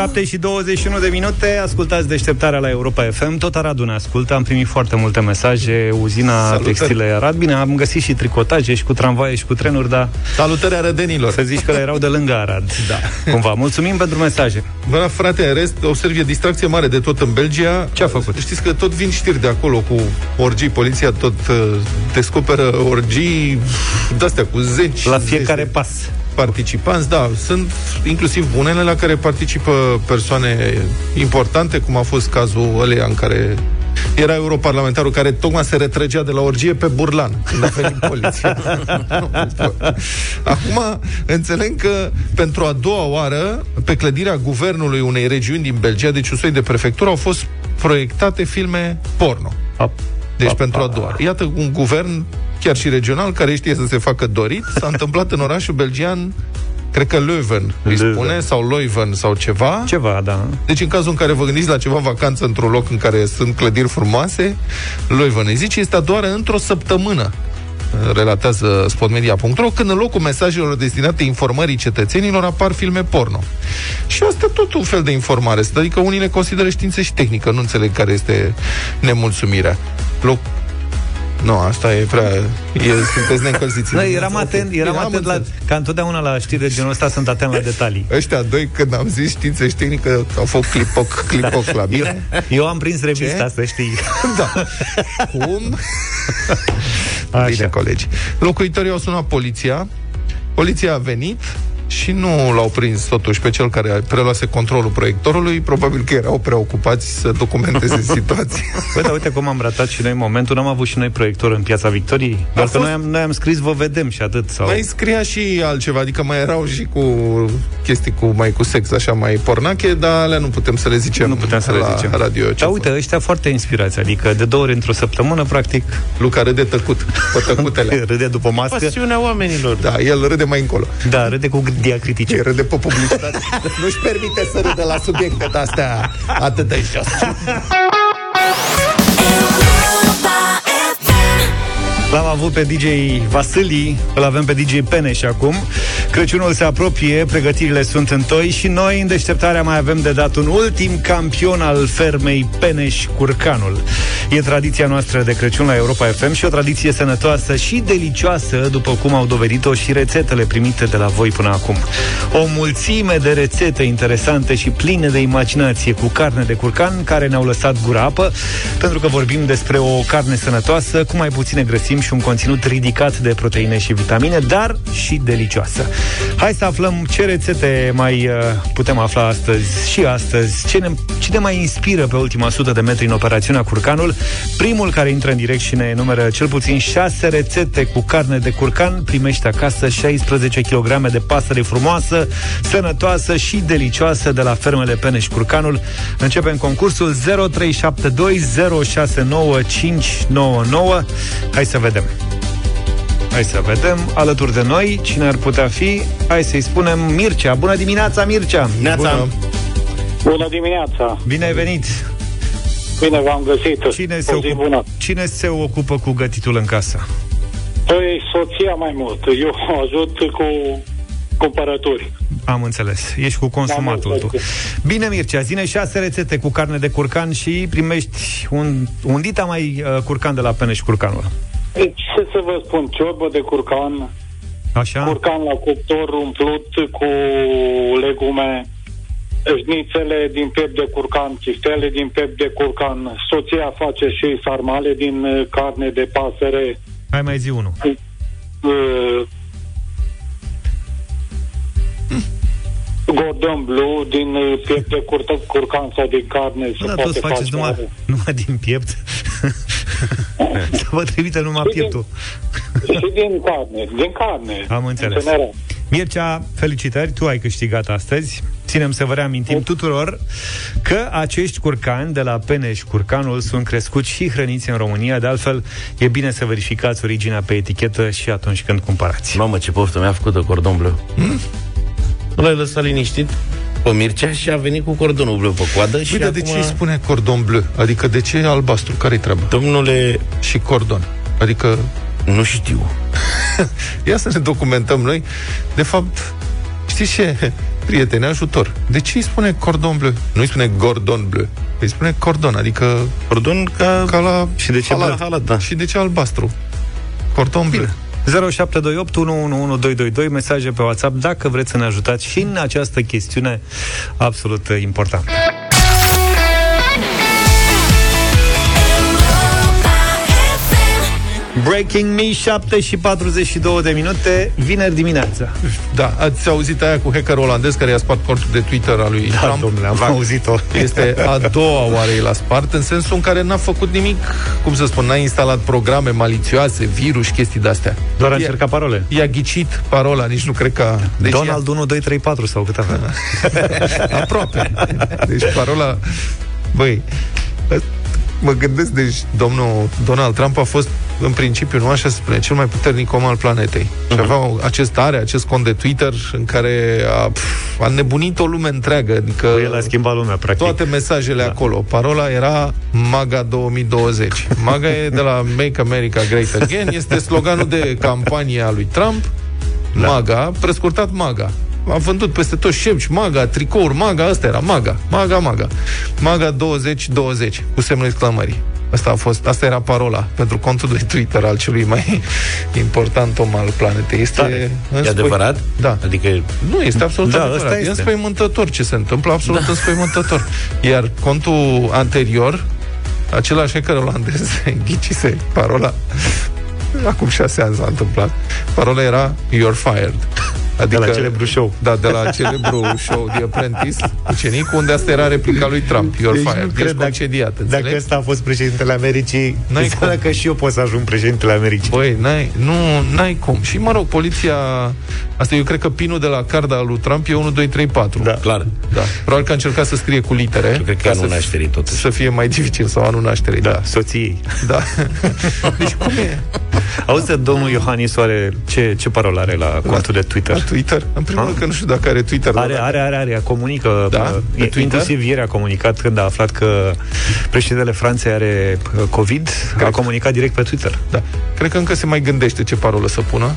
7 și 21 de minute, ascultați deșteptarea la Europa FM. Tot Aradul ne ascultă, am primit foarte multe mesaje, uzina Salutări. textile Arad. Bine, am găsit și tricotaje și cu tramvaie și cu trenuri, dar Salutări arădenilor. să zici că le erau de lângă Arad. Da. Cumva. Mulțumim pentru mesaje. Bă, frate, în rest, observ e distracție mare de tot în Belgia. Ce a făcut? Știți că tot vin știri de acolo cu orgii, poliția tot uh, descoperă orgii de-astea cu zeci. La zeci fiecare de pas. Participanți, da, sunt inclusiv unele la care participă persoane importante, cum a fost cazul ăleia în care era europarlamentarul care tocmai se retrăgea de la orgie pe Burlan, când a venit poliția. Acum, înțeleg că pentru a doua oară, pe clădirea guvernului unei regiuni din Belgia, deci un soi de prefectură, au fost proiectate filme porno. Pap. Deci Pa, pentru pa. a doua oară. Iată un guvern, chiar și regional, care știe să se facă dorit. S-a întâmplat în orașul belgian, cred că Leuven, îi Leuven. spune, sau Leuven, sau ceva. Ceva, da. Deci în cazul în care vă gândiți la ceva vacanță într-un loc în care sunt clădiri frumoase, Leuven îi zice, este a doua oară într-o săptămână relatează spotmedia.ro, când în locul mesajelor destinate informării cetățenilor apar filme porno. Și asta tot un fel de informare. Adică unii le consideră știință și tehnică, nu înțeleg care este nemulțumirea. Loc... Nu, asta e prea... E, sunteți neîncălziți. Noi eram atent, eram Bine, am atent la, înțeles. ca întotdeauna la știri de genul ăsta sunt atent la detalii. Ăștia doi, când am zis știință și tehnică, au fost clipoc, clipoc la mine. Eu am prins revista, Ce? să știi. Da. Cum? Așa. Bine, colegi. Locuitorii au sunat poliția. Poliția a venit și nu l-au prins totuși pe cel care preluase controlul proiectorului. Probabil că erau preocupați să documenteze situația. Bă, dar uite cum am ratat și noi momentul, n-am avut și noi proiector în Piața Victoriei, doar că fost- noi am, noi am scris vă vedem și atât. Sau... Mai scria și altceva, adică mai erau și cu chestii cu mai cu sex, așa mai pornache, dar alea nu putem să le zicem nu putem să le la zicem. radio. ce Dar uite, ăștia foarte inspirați, adică de două ori într-o săptămână, practic, Luca râde tăcut, pe tăcutele. râde după mască. Pasiunea oamenilor. Da, el râde mai încolo. Da, râde cu diacritice. Ce râde pe publicitate. Nu-și permite să râdă la subiecte de astea atât de jos. L-am avut pe DJ Vasili, îl avem pe DJ Peneș acum. Crăciunul se apropie, pregătirile sunt în toi și noi în deșteptarea mai avem de dat un ultim campion al fermei Peneș Curcanul. E tradiția noastră de Crăciun la Europa FM și o tradiție sănătoasă și delicioasă, după cum au dovedit-o și rețetele primite de la voi până acum. O mulțime de rețete interesante și pline de imaginație cu carne de curcan care ne-au lăsat gura apă, pentru că vorbim despre o carne sănătoasă cu mai puține grăsimi și un conținut ridicat de proteine și vitamine, dar și delicioasă. Hai să aflăm ce rețete mai uh, putem afla astăzi și astăzi, ce ne, ce ne mai inspiră pe ultima sută de metri în operațiunea Curcanul. Primul care intră în direct și ne enumeră cel puțin 6 rețete cu carne de curcan primește acasă 16 kg de pasăre frumoasă, sănătoasă și delicioasă de la fermele Peneș Curcanul. Începem concursul 0372069599. Hai să vedem. Hai să vedem. Alături de noi, cine ar putea fi? Hai să-i spunem Mircea. Bună dimineața, Mircea! Neața. Bună dimineața! Bine ai venit! Bine v-am găsit! Cine se, o zi ocupă, bună! cine se ocupă cu gătitul în casă? Păi, soția mai mult. Eu o ajut cu cumpărături. Am înțeles. Ești cu consumatul Am tu. înțeles. Bine, Mircea, zine șase rețete cu carne de curcan și primești un, un dita mai uh, curcan de la Peneș Curcanul. Deci, ce să vă spun, ciorbă de curcan, Așa? curcan la cuptor umplut cu legume, șnițele din piept de curcan, chiftele din piept de curcan. Soția face și sarmale din uh, carne de pasăre, Hai mai zi unul. uh, Gordon Bleu din uh, piept de curtă, curcan sau din carne. se Da, poate toți faceți face numai, are. numai din piept. Să vă trimite numai Și din- pieptul. Și din carne, din carne. Am înțeles. În general. Mircea, felicitări, tu ai câștigat astăzi. Ținem să vă reamintim tuturor că acești curcani de la Peneș Curcanul sunt crescuți și hrăniți în România. De altfel, e bine să verificați originea pe etichetă și atunci când cumpărați. Mamă, ce poftă mi-a făcut de cordon bleu. Hmm? Nu l-ai lăsat liniștit pe Mircea și a venit cu cordonul bleu pe coadă și Bine, acum... de ce îi spune cordon bleu? Adică de ce e albastru? Care-i treaba? Domnule, Și cordon. Adică nu știu. Ia să ne documentăm noi. De fapt, știți ce? prieteni, ajutor. De ce îi spune cordon bleu? Nu îi spune gordon bleu. Îi spune cordon, adică Cordon ca... ca la Și de ce halat. bleu? Halat, da. Și de ce albastru? Cordon bleu. 0728 111222 mesaje pe WhatsApp dacă vreți să ne ajutați și în această chestiune absolut uh, importantă. Breaking Me, 7 și 42 de minute, vineri dimineața. Da, ați auzit aia cu hackerul olandez care i-a spart contul de Twitter al lui Da, Trump? domnule, am Va- auzit-o. Este a doua oară el a spart, în sensul în care n-a făcut nimic, cum să spun, n-a instalat programe malițioase, virus, chestii de-astea. Doar a I-a- încercat parole. I-a ghicit parola, nici nu cred că... Deci Donald 1, 2, 3, 4 sau cât avea. i-a- aproape. Deci parola... Băi, mă gândesc, deci domnul Donald Trump a fost în principiu, nu așa se spune, cel mai puternic om al planetei. Și avea acest are, acest cont de Twitter în care a, pf, a nebunit o lume întreagă. Adică El a schimbat lumea, practic. toate mesajele da. acolo. Parola era MAGA 2020. MAGA e de la Make America Great Again, este sloganul de campanie a lui Trump. Da. MAGA, prescurtat MAGA. A vândut peste tot șepci, MAGA, tricouri, MAGA, asta era MAGA, MAGA, MAGA. MAGA 2020, cu semnul exclamării. Asta, a fost, asta era parola pentru contul de Twitter al celui mai important om al planetei. Este Tare. E înspăi- adevărat? Da. Adică Nu, este absolut Da, da, adevărat. ăsta E este. înspăimântător ce se întâmplă, absolut da. înspăimântător. Iar contul anterior, același hacker olandez, ghicise parola, acum șase ani s-a întâmplat, parola era You're fired. De la celebru show. Da, de la celebru show The Apprentice, ucenic, unde asta era replica lui Trump. You're Deci nu fired. cred Ești dacă- concediat, Dacă înțelegi? ăsta a fost președintele Americii, N-ai înseamnă cum. că și eu pot să ajung președintele Americii. Băi, n-ai, nu, n-ai cum. Și, mă rog, poliția... Asta eu cred că pinul de la carda al lui Trump e 1, 2, 3, 4. Da. clar. Da. Probabil că a încercat să scrie cu litere. Eu cred că ca anul să, nașterii totuși. să fie mai dificil sau anul nașterii. Da, Da. soției. da. deci cum e? Auzi, domnul Iohannis, oare ce, ce parolă are la contul de La Twitter? Twitter? În primul Ah. rând că nu știu dacă are Twitter. Are, dar- are, are, are, comunică Da? uh, Pe e- Twitter? Inclusiv ieri a comunicat când a aflat că președintele Franței are uh, COVID A comunicat direct pe Twitter Da. Cred că încă se mai gândește ce parolă să pună.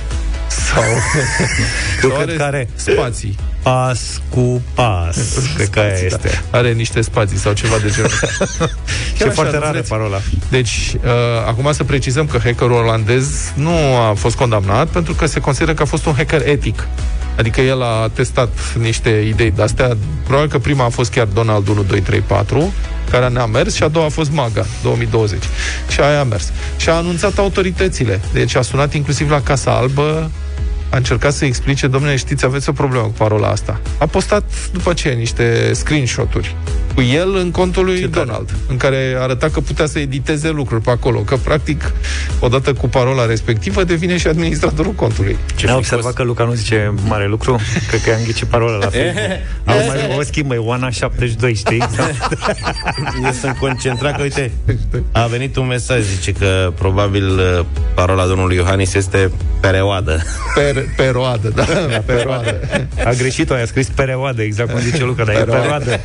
Sau... Eu sau cred că are spații. Pas cu pas Cred că aia Spații, este Da. Are niște spații sau ceva de genul ăsta. Și Chiar e așa, foarte nu rară vreți? parola Deci, uh, acum să precizăm că hackerul olandez nu a fost condamnat pentru că se consideră că a fost un hacker etic. Adică el a testat niște idei de-astea. Probabil că prima a fost chiar Donald 1, 2, 3, 4, care n-a mers, și a doua a fost MAGA 2020. Și aia a mers. Și a anunțat autoritățile. Deci a sunat inclusiv la Casa Albă, a încercat să explice, domnule, știți, aveți o problemă cu parola asta. A postat după aceea niște screenshot-uri cu el în contul lui Ce tare. Donald, în care arăta că putea să editeze lucruri pe acolo, că practic, odată cu parola respectivă, devine și administratorul contului. Ce Ne-a fricos. observat că Luca nu zice mare lucru Cred că i-am ghicit parola la fel Au mai o schimbă, e Oana 72, știi? Eu sunt concentrat că, uite, a venit un mesaj, zice că probabil uh, parola domnului Iohannis este perioadă. Per, peroadă, da, peroadă. A greșit-o, i-a scris perioadă, exact cum zice Luca, dar e perioadă.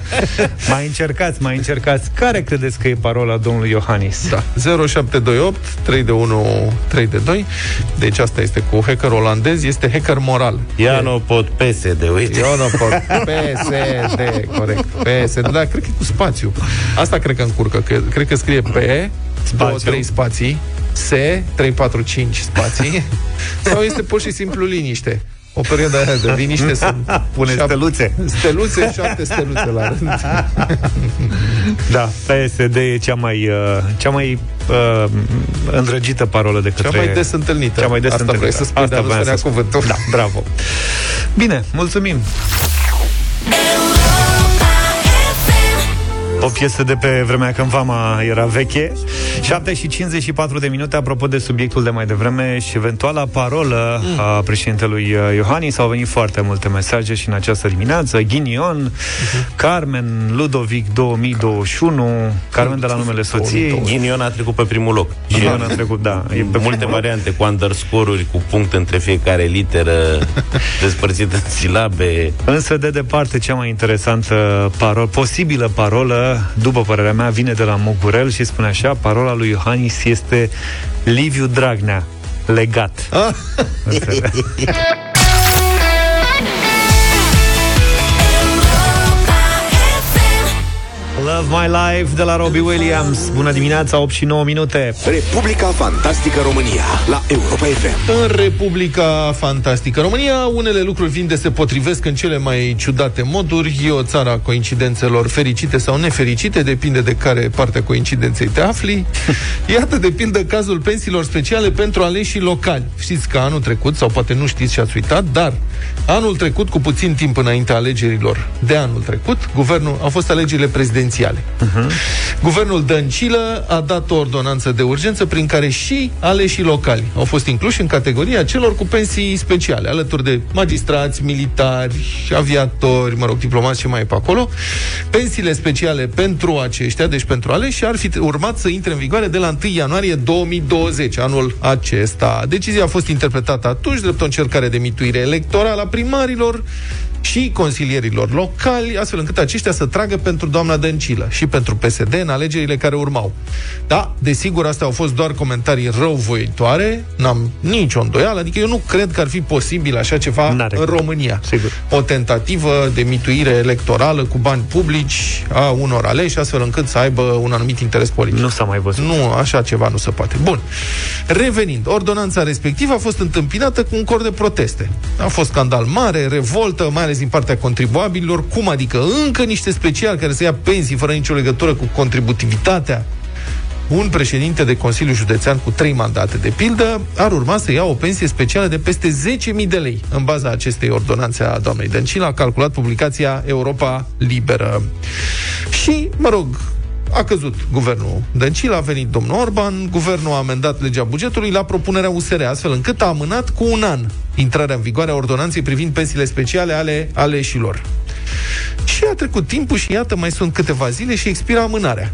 Mai încercați, mai încercați. Care credeți că e parola domnului Iohannis? Da, 0728 3 de 1 3 de 2. Deci asta este cu hacker olandez, este hacker moral. Ia nu pot pese de uite. Eu nu pot. PSD, corect. PSD, da, cred că e cu spațiu. Asta cred că încurcă, că, cred că scrie P, 2, 3 spații, S, 3, 4, 5 spații, sau este pur și simplu liniște. O perioadă aia de liniște sunt Pune șap- steluțe. Steluțe, șapte steluțe la rând. Da, PSD e cea mai, uh, cea mai uh, îndrăgită parolă de Cea către... mai des întâlnită. Cea mai des Asta întâlnită. vrei să spui, dar nu voiam spunea să spun. cuvântul. Da, bravo. Bine, mulțumim. O piesă de pe vremea când vama era veche 7 și 54 de minute Apropo de subiectul de mai devreme Și eventuala parolă Mm. a președintelui uh, Iohannis Au venit foarte multe mesaje și în această dimineață Ghinion, Mhm. Carmen, Ludovic 2021 Carmen de la numele soției Ghinion a trecut pe primul loc. Ghinion a trecut, da e pe Multe variante cu underscore-uri, cu punct între fiecare literă, despărțită în silabe. Însă, de departe, cea mai interesantă parolă, posibilă parolă, după părerea mea, vine de la Mogurel și spune așa, parola lui Iohannis este Liviu Dragnea, legat. Înțeleg? Love My Life de la Robbie Williams. Bună dimineața, 8 și 9 minute. Republica Fantastică România la Europa FM. În Republica Fantastică România, unele lucruri vin de se potrivesc în cele mai ciudate moduri. E o țară a coincidențelor fericite sau nefericite, depinde de care parte a coincidenței te afli. Iată, de pildă, cazul pensiilor speciale pentru aleșii locali. Știți că anul trecut, sau poate nu știți și ați uitat, dar anul trecut, cu puțin timp înainte alegerilor de anul trecut, guvernul, au fost alegerile prezidențiale. Uh-huh. Guvernul Dăncilă a dat o ordonanță de urgență prin care și aleșii locali au fost incluși în categoria celor cu pensii speciale, alături de magistrați, militari, aviatori, mă rog, diplomați și mai pe acolo. Pensiile speciale pentru aceștia, deci pentru aleși, ar fi urmat să intre în vigoare de la 1 ianuarie 2020, anul acesta. Decizia a fost interpretată atunci drept o încercare de mituire electorală a primarilor și consilierilor locali, astfel încât aceștia să tragă pentru doamna Dăncilă și pentru PSD în alegerile care urmau. Da, desigur, astea au fost doar comentarii răuvoitoare, n-am nicio îndoială, adică eu nu cred că ar fi posibil așa ceva N-are. în România. Sigur. O tentativă de mituire electorală cu bani publici a unor aleși, astfel încât să aibă un anumit interes politic. Nu s-a mai văzut. Nu, așa ceva nu se poate. Bun. Revenind, ordonanța respectivă a fost întâmpinată cu un cor de proteste. A fost scandal mare, revoltă, mai ales din partea contribuabililor. Cum adică? Încă niște speciali care să ia pensii fără nicio legătură cu contributivitatea? Un președinte de Consiliu Județean cu trei mandate, de pildă, ar urma să ia o pensie specială de peste 10.000 de lei. În baza acestei ordonanțe a doamnei Dăncilă a calculat publicația Europa Liberă. Și, mă rog, a căzut guvernul Dăncilă, a venit domnul Orban, guvernul a amendat legea bugetului la propunerea USR, astfel încât a amânat cu un an intrarea în vigoare a ordonanței privind pensiile speciale ale aleșilor. Și a trecut timpul și iată, mai sunt câteva zile și expiră amânarea.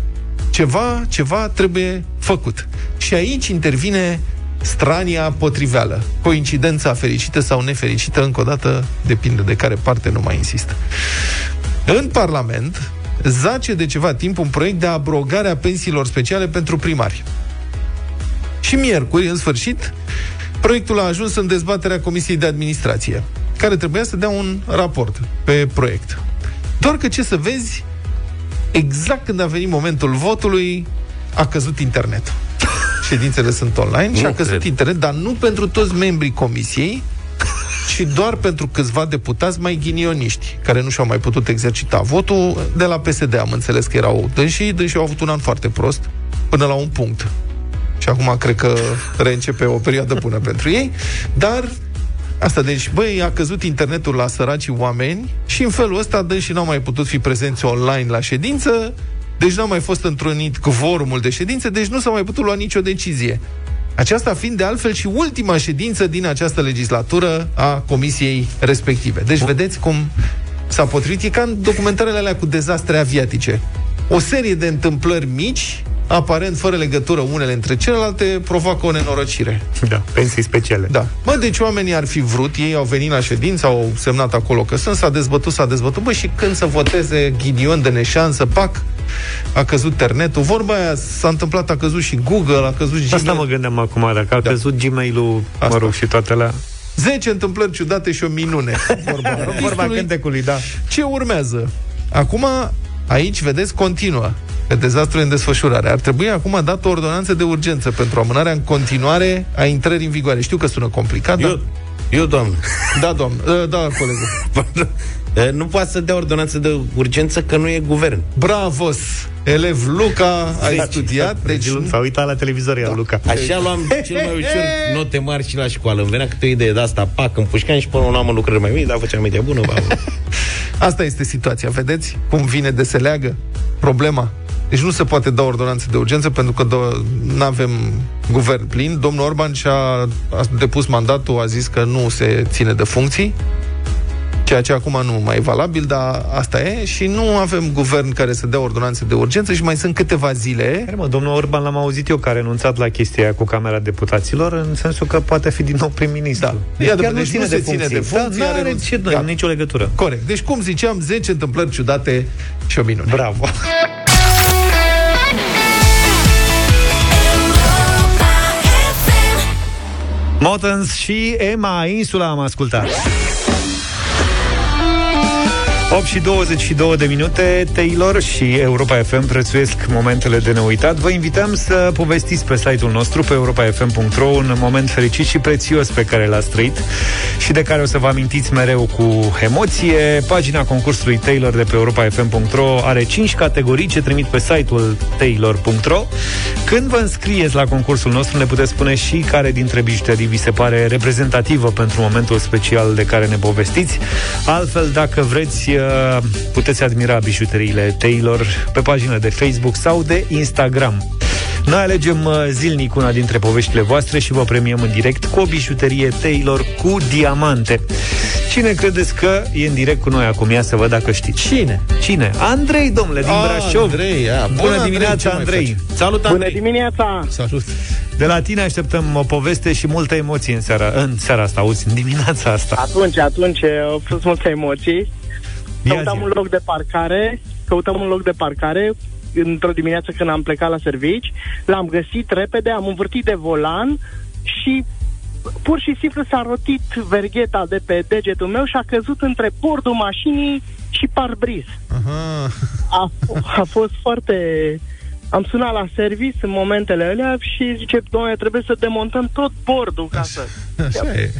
Ceva, ceva trebuie făcut. Și aici intervine strania potriveală. Coincidența fericită sau nefericită, încă o dată, depinde de care parte, nu mai insist. În Parlament, zace de ceva timp un proiect de abrogare a pensiilor speciale pentru primari. Și miercuri, în sfârșit, proiectul a ajuns în dezbaterea Comisiei de Administrație, care trebuia să dea un raport pe proiect. Doar că ce să vezi, exact când a venit momentul votului, a căzut internetul. Ședințele sunt online nu și a căzut cred. internet, dar nu pentru toți membrii comisiei, ci doar pentru câțiva deputați mai ghinioniști, care nu și-au mai putut exercita votul. De la PSD am înțeles că erau dânsii, dânsii au avut un an foarte prost, până la un punct. Și acum cred că reîncepe o perioadă bună pentru ei, dar Asta, deci, băi, a căzut internetul la săracii oameni și în felul ăsta dânsii n-au mai putut fi prezenți online la ședință, deci n-a mai fost întrunit cvorumul de ședințe, deci nu s-a mai putut lua nicio decizie. Aceasta fiind de altfel și ultima ședință din această legislatură a comisiei respective. Deci vedeți cum s-a potrivit. E ca în documentarele alea cu dezastre aviatice. O serie de întâmplări mici aparent fără legătură unele între celelalte, provoacă o nenorocire. Da, pensii speciale. Da. Mă, deci oamenii ar fi vrut, ei au venit la ședință, au semnat acolo că sunt, s-a dezbătut, s-a dezbătut, bă, și când să voteze ghinion de neșansă, pac, a căzut internetul. Vorba aia s-a întâmplat, a căzut și Google, a căzut Gmail. Asta mă gândeam acum, dacă a da. căzut Gmail-ul, Asta. mă rog, și toate alea. 10 întâmplări ciudate și o minune. Vorba, vorba cântecului, da. Ce urmează? Acum, aici, vedeți, continuă pe dezastru în desfășurare. Ar trebui acum dat o ordonanță de urgență pentru amânarea în continuare a intrării în vigoare. Știu că sună complicat, eu, dar... Eu, doamnă. Da, doamnă. Da, colegul. nu poate să dea ordonanță de urgență că nu e guvern. Bravos! Elev Luca, ai studiat, deci... S-a uitat la televizor, da. Luca. Așa luam cel mai ușor note mari și la școală. Îmi venea câte o idee de asta, pac, împușcam și până am lucrări mai mici, dar făceam idee bună. Ba. Asta este situația, vedeți? Cum vine de se leagă problema deci nu se poate da ordonanță de urgență pentru că nu avem guvern plin. Domnul Orban și-a a depus mandatul, a zis că nu se ține de funcții, ceea ce acum nu mai e valabil, dar asta e și nu avem guvern care să dea ordonanțe de urgență și mai sunt câteva zile. Care, mă, domnul Orban l-am auzit eu că a renunțat la chestia cu Camera Deputaților în sensul că poate fi din nou prim-ministru. Da. Deci, Ia, chiar deci nu, ține nu se de ține de funcție. Da, are ce, da. nicio legătură. Corect. Deci, cum ziceam, 10 întâmplări ciudate și o minune. Bravo! Motens și Emma Insula am ascultat. 8 și 22 de minute, Taylor și Europa FM prețuiesc momentele de neuitat. Vă invităm să povestiți pe site-ul nostru, pe europafm.ro, un moment fericit și prețios pe care l-ați trăit și de care o să vă amintiți mereu cu emoție. Pagina concursului Taylor de pe europafm.ro are 5 categorii ce trimit pe site-ul taylor.ro. Când vă înscrieți la concursul nostru, ne puteți spune și care dintre bijuterii vi se pare reprezentativă pentru momentul special de care ne povestiți. Altfel, dacă vreți, uh, puteți admira bijuteriile Taylor pe pagina de Facebook sau de Instagram. Noi alegem uh, zilnic una dintre poveștile voastre și vă premiem în direct cu o bijuterie Taylor cu diamante. Cine credeți că e în direct cu noi acum? Ia să văd dacă știți. Cine? Cine? Andrei, domnule, din Ah, Brașov. Andrei, ia. Bun, Bună Andrei, dimineața, ce mai Andrei. faci? Salut, Bună Andrei! dimineața! Salut. De la tine așteptăm o poveste și multă emoție în seara, în seara asta, auzi, în dimineața asta. Atunci, atunci au fost multe emoții. Ia Căutam zi. un loc de parcare, căutam un loc de parcare într-o dimineață când am plecat la servici, l-am găsit repede, am învârtit de volan și pur și simplu s-a rotit vergheta de pe degetul meu și a căzut între bordul mașinii și parbriz. Aha. A, a fost foarte... Am sunat la service în momentele alea și zice, doamne, trebuie să demontăm tot bordul ca să... Așa e.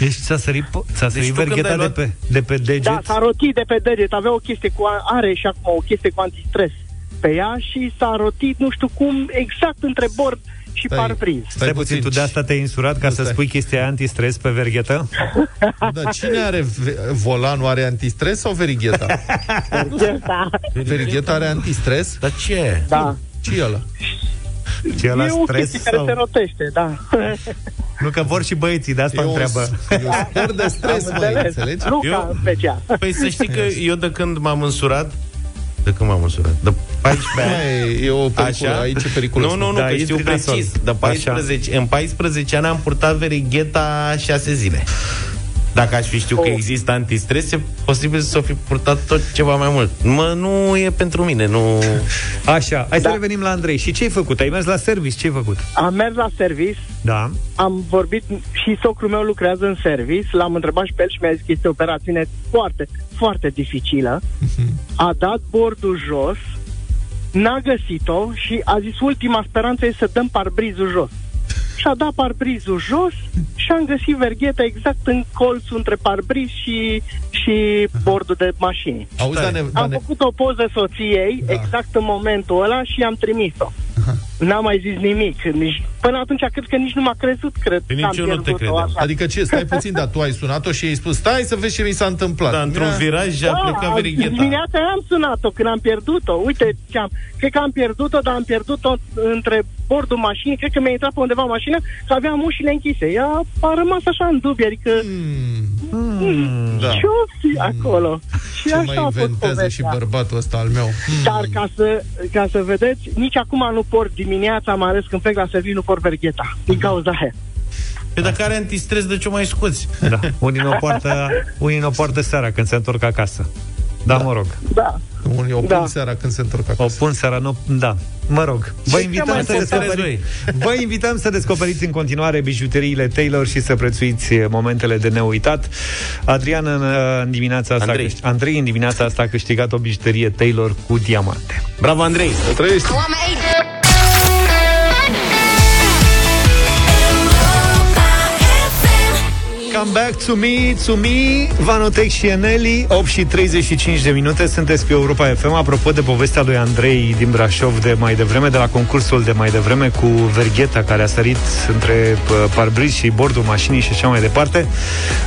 Deci ți-a sărit, po- ți-a sărit tu când vergheta ai de luat- pe, de pe deget? Da, s-a rotit de pe deget, avea o chestie cu, a- are și acum o chestie cu antistres pe ea și s-a rotit, nu știu cum, exact între bord și Stai. parbriz. Stai puțin, tu de asta te-ai insurat ca Nu, să stai. spui chestia antistres pe verghetă? Da, cine are ve- volanul? Are antistres sau verigheta? Da, verigheta are antistres? Dar ce? da. ce e ăla? Ce e la e o stres chestie care sau... se rotește, da. Nu că vor și băieții, de asta E un, întreabă. e un spor de stres, Am măi, înțeles. înțelegi? Nu Eu- ca în special. Păi să știi că eu de când m-am însurat De când m-am însurat? De 14 ani Hai, e o periculă, Așa? aici e periculos. Nu, nu, nu, Da, că intri știu nasol. precis. De 14, în 14 ani am purtat verigheta 6 zile. Dacă aș fi știut că Oh. există antistres, e posibil să o fi purtat tot ceva mai mult. Mă, nu e pentru mine, nu... Așa, hai să Da. revenim la Andrei. Și ce ai făcut? Ai mers la service, ce ai făcut? Am mers la service, Da. am vorbit și socrul meu lucrează în service, l-am întrebat și pe el și mi-a zis că este o operațiune foarte, foarte dificilă. A dat bordul jos, n-a găsit-o și a zis ultima speranță e să dăm parbrizul jos. Și a dat parbrizul jos și am găsit vergheta exact în colțul între parbriz și, și bordul de mașini. Auzi, dar ne, dar Am ne, făcut o poză soției Da. da. exact în momentul ăla și am trimis-o. N-am mai zis nimic. Nici, până atunci cred că nici nu m-a crezut, cred Pe că am nici eu nu te pierdut-o credeam. așa. adică ce, stai puțin, dar tu ai sunat-o și ai spus, stai să vezi ce mi s-a întâmplat. Dar într-un Mira- viraj a plecat Da, verigheta. dimineața aia am sunat-o când am pierdut-o. Uite, ce am, cred că am pierdut-o, dar am pierdut-o între bordul mașinii. Cred că mi-a intrat pe undeva în mașină, că aveam ușile închise. Ea a rămas așa în dubiu, adică Hmm, da. ce-o fi acolo? Și Ce așa mai a fost inventează și povestea. bărbatul ăsta al meu? Hmm. Dar ca să, ca să vedeți, nici acum nu port dimineața, mai ales când plec la serviciu, nu port vergheta. Din cauza aia. Pe dacă are antistres, de ce o mai scoți? Da. Unii nu poartă, unii nu poartă seara când se întorc acasă. Da, mă rog. Da. Unii o pun Da. seara când se întorc O acasă. pun seara, nu... Da. Mă rog. Vă Ce invităm, mai să puteți descoperiți, vă invităm să descoperiți în continuare bijuteriile Taylor și să prețuiți momentele de neuitat. Adrian în, în dimineața asta, Andrei. câș- Andrei în dimineața asta a câștigat o bijuterie Taylor cu diamante. Bravo, Andrei! Trăiești. Come back to me, to me Vanotec și Eneli 8 și 35 de minute. Sunteți pe Europa FM Apropo de povestea lui Andrei din Brașov de mai devreme De la concursul de mai devreme Cu vergheta care a sărit între uh, parbriz și bordul mașinii Și așa mai departe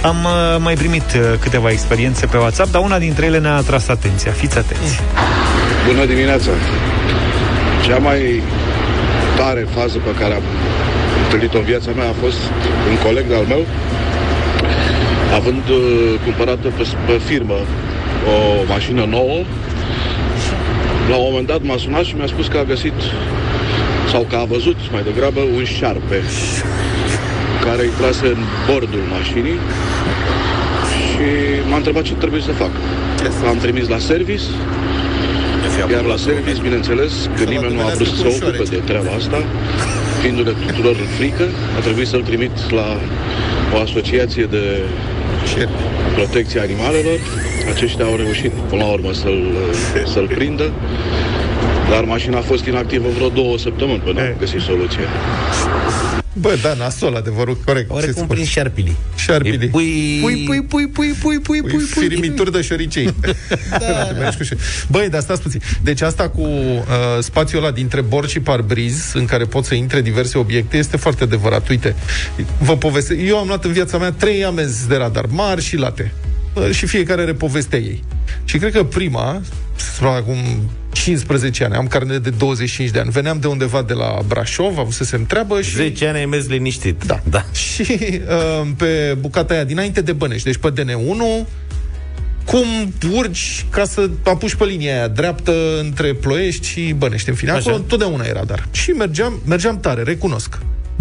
Am uh, mai primit uh, câteva experiențe pe WhatsApp Dar una dintre ele ne-a atras atenția. Fiți atenți. Bună dimineața! Cea mai tare fază pe care am întâlnit-o în viața mea a fost un coleg al meu, având uh, cumpărată pe, pe firmă o mașină nouă, la un moment dat m-a sunat și mi-a spus că a găsit sau că a văzut mai degrabă un șarpe care intrase în bordul mașinii și m-a întrebat ce trebuie să fac. Am trimis la service, iar la service, bineînțeles, că nimeni nu a vrut să se ocupe de treaba asta, fiindu-le tuturor frică, a trebuit să-l trimit la o asociație de Șerpi. protecție animalelor aceștia au reușit până la urmă să-l, să-l prindă, dar mașina a fost inactivă vreo două săptămâni până Eh. am găsit soluție. Bă, da, nasol, adevărul, corect. Ce Oarecum spun? prin șarpilii. Șarpilii. Îi Pui... Pui, pui, pui, pui, pui, pui, pui, pui. firimituri de șoricei. da. Mergi cu șor- Băi, dar stați puțin. Deci asta cu uh, spațiul ăla dintre bord și parbriz, în care pot să intre diverse obiecte, este foarte adevărat. Uite, vă povestesc. Eu am luat în viața mea trei amenzi de radar, mari și late. Uh, Și fiecare are povestea ei. Și cred că prima, acum 15 ani, am carnet de 25 de ani, veneam de undeva de la Brașov, avusesem treabă și... 10 ani ai mers liniștit. Da. da. Și uh, pe bucata aia dinainte de Bănești, deci pe DN1, cum urci ca să apuci pe linia aia dreaptă între Ploiești și Bănești. În fine, Așa. acolo întotdeauna e radar. Și mergeam, mergeam tare, recunosc.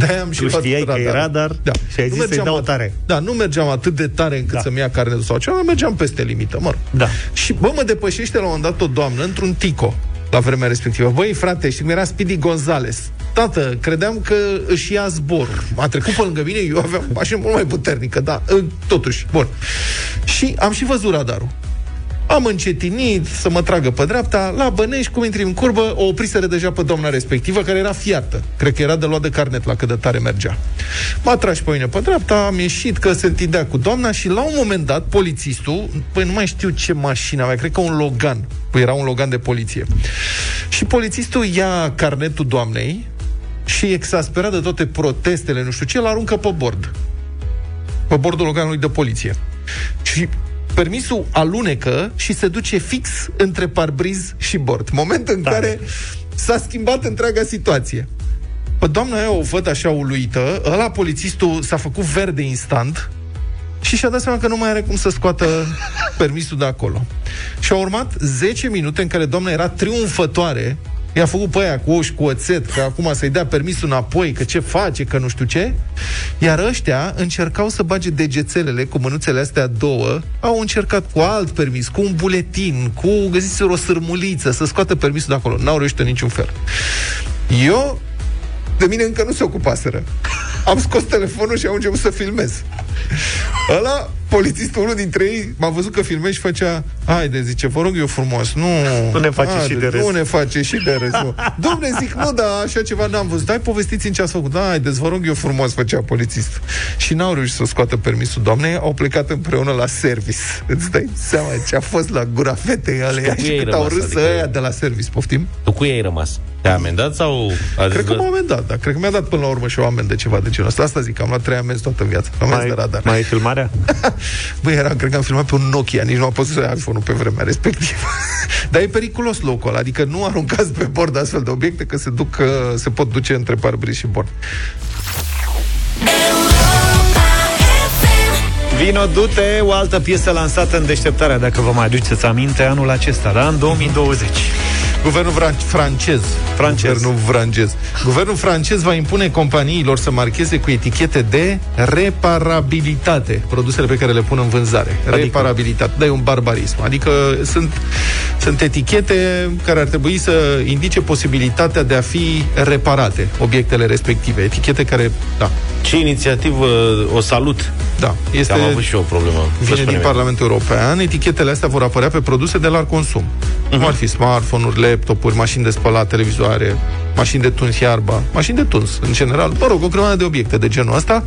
De-aia am și Tu luat știai că e radar da. și ai Nu zis să-i mergeam dau at- tare. Da, nu mergeam atât de tare încât Da. să-mi ia carnetul sau ceva, mergeam peste limită, mă rog. Da. Și, bă, mă depășește la un moment dat o doamnă într-un tico la vremea respectivă. Băi, frate, știi cum era Speedy Gonzales. Tată, credeam că își ia zbor. A trecut pe lângă mine, eu aveam mașină mult mai puternică, da, ă, totuși, bun. Și am și văzut radarul. Am încetinit să mă tragă pe dreapta, la Bănești, cum intri în curbă, o opriseră deja pe doamna respectivă, care era fiartă. Cred că era de luat de carnet la cât de tare mergea. M-a tras pe mine pe dreapta, am ieșit că se întindea cu doamna și la un moment dat, polițistul, păi nu mai știu ce mașină avea, cred că un Logan, păi era un Logan de poliție. Și polițistul ia carnetul doamnei și exasperat de toate protestele, nu știu ce, îl aruncă pe bord pe bordul Loganului de poliție. Și permisul alunecă și se duce fix între parbriz și bord. Moment în Tare. care s-a schimbat întreaga situație. Pe doamna aia o văd așa uluită, ăla polițistul s-a făcut verde instant și și-a dat seama că nu mai are cum să scoată permisul de acolo. Și au urmat 10 minute în care doamna era triumfătoare I-a făcut pe aia cu oși, cu oțet, că acum să-i dea permisul înapoi, că ce face, că nu știu ce. Iar ăștia încercau să bage degețelele cu mânuțele astea două, au încercat cu alt permis, cu un buletin, cu, găsiți o sârmuliță, să scoată permisul de acolo. N-au reușit în niciun fel. Eu de mine încă nu se ocupaseră. Am scos telefonul și am început să filmez. Ăla, polițistul, unul dintre ei, m-a văzut că filmez și făcea Haide, zice, vă rog eu frumos, nu... Nu ne face haide, și de râs." Nu ne face și de râs, nu. Domne, zic, nu, da, așa ceva n-am văzut. Dai povestiți în ce ați făcut. Da, haideți, vă rog eu frumos, făcea polițist. Și n-au reușit să scoată permisul doamnei, au plecat împreună la service. Îți dai seama ce a fost la gura fetei alea cu și ei cât au rămas, râs adică- ăia de la service, poftim? Tu cu ei ai rămas? Te-a amendat sau... A zis, Cred că bă, m-a amendat, da. Cred că mi-a dat până la urmă și o amendă ceva de genul ăsta. Asta zic, am luat trei amenzi toată viața. Amenzi de radar. mai e filmarea? Băi, era, cred că am filmat pe un Nokia, nici nu am putut să ia iPhone-ul pe vremea respectivă. Dar e periculos locul ăla, adică nu aruncați pe bord astfel de obiecte, că se, duc, că se pot duce între parbriz și bord. Vino, du-te, o altă piesă lansată în deșteptarea, dacă vă mai aduceți aminte, anul acesta, da? În 2020. Guvernul vran- francez, Francez. Guvernul francez. Guvernul francez va impune companiilor să marcheze cu etichete de reparabilitate produsele pe care le pun în vânzare. Adică? Reparabilitate. Da, e un barbarism. Adică sunt, sunt etichete care ar trebui să indice posibilitatea de a fi reparate obiectele respective. Etichete care, da, Ce inițiativă o salut. da, Este... este... Am avut și eu o problemă. Vă Vine spun din eu. Parlamentul European, etichetele astea vor apărea pe produse de larg consum. Uh-huh. Cum ar fi smartphone-uri, laptopuri, mașini de spălat, televizoare, mașini de tuns iarba, mașini de tuns, în general, mă rog, o grămadă de obiecte de genul ăsta.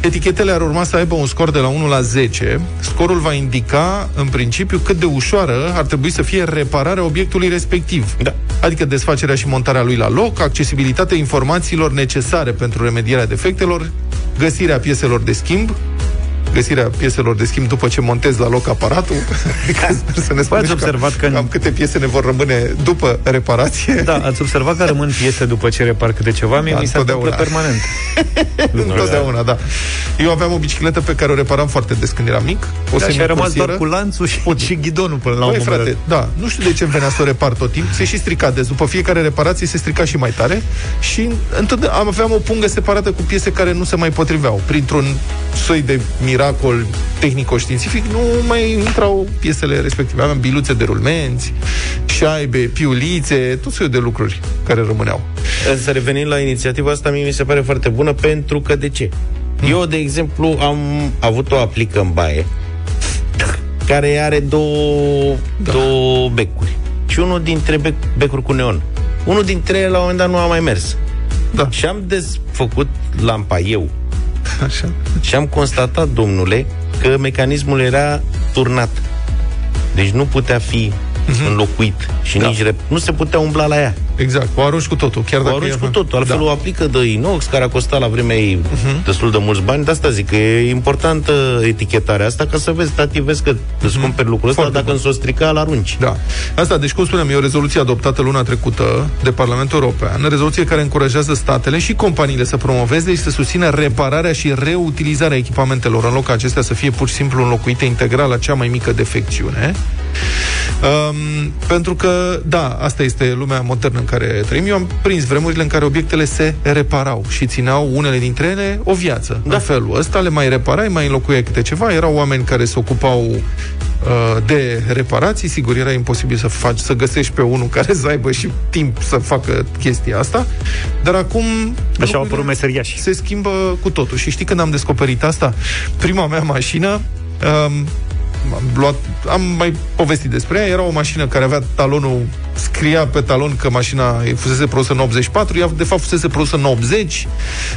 Etichetele ar urma să aibă un scor de la 1 la 10. Scorul va indica, în principiu, cât de ușoară ar trebui să fie repararea obiectului respectiv. Da. Adică desfacerea și montarea lui la loc, accesibilitatea informațiilor necesare pentru remedierea defectelor, găsirea pieselor de schimb, găsirea pieselor de schimb după ce montez la loc aparatul. Că sper să ne spuneți cam- observat că în- cam câte piese ne vor rămâne după reparație. Da, ați observat că rămân piese după ce repar câte ceva? Mie Da, mi se întâmplă întotdeauna. permanent. Întotdeauna, da. Eu aveam o bicicletă pe care o reparam foarte des când eram mic. O Da, și a rămas doar semicursieră. cu lanțul și, și ghidonul până la un Băi, moment frate, dat. da, nu știu de ce îmi venea să o repar tot timp. Se și strica des. După fiecare reparație se strica și mai tare. Și întotdeauna am aveam o pungă separată cu piese care nu se mai potriveau. Printr-un soi de miracol tehnico-științific, nu mai intrau piesele respective. Aveam biluțe de rulmenți, șaibe, piulițe, tot soiul de lucruri care rămâneau. Să revenim la inițiativa asta, mie mi se pare foarte bună pentru că de ce? Eu, de exemplu, am avut o aplică în baie care are două, da. două becuri. Și unul dintre bec, becuri cu neon. Unul dintre ele la un moment dat nu a mai mers. Da. Și am desfăcut lampa eu. Așa. Și am constatat, domnule, că mecanismul era turnat. Deci nu putea fi înlocuit și Da. nici rep- nu se putea umbla la ea. Exact, o arunci cu totul. Chiar O dacă arunci e- cu totul, altfel da. o aplică de inox, care a costat la vremea ei destul de mulți bani. De asta zic că e importantă etichetarea asta, ca să vezi, tati, vezi că îți cumperi lucrul ăsta, Foarte dacă bun. îți o strica, îl arunci. Da. Asta, deci, cum spuneam, e o rezoluție adoptată luna trecută de Parlamentul European, rezoluție care încurajează statele și companiile să promoveze și să susțină repararea și reutilizarea echipamentelor, în loc ca acestea să fie pur și simplu înlocuite integral la cea mai mică defecțiune. Um, pentru că, da, asta este lumea modernă în care trăim. Eu am prins vremurile în care obiectele se reparau și țineau unele dintre ele o viață. Da. În felul ăsta le mai reparai, mai înlocuiai câte ceva. Erau oameni care se ocupau uh, de reparații. Sigur, era imposibil să faci, să găsești pe unul care să aibă și timp să facă chestia asta. Dar acum Așa au lucrurile apărut meseriași. se schimbă cu totul. Și știi când am descoperit asta? Prima mea mașină um, am, luat, am mai povestit despre ea, era o mașină care avea talonul, scria pe talon că mașina fusese produsă în 84, ea de fapt fusese produsă în 80,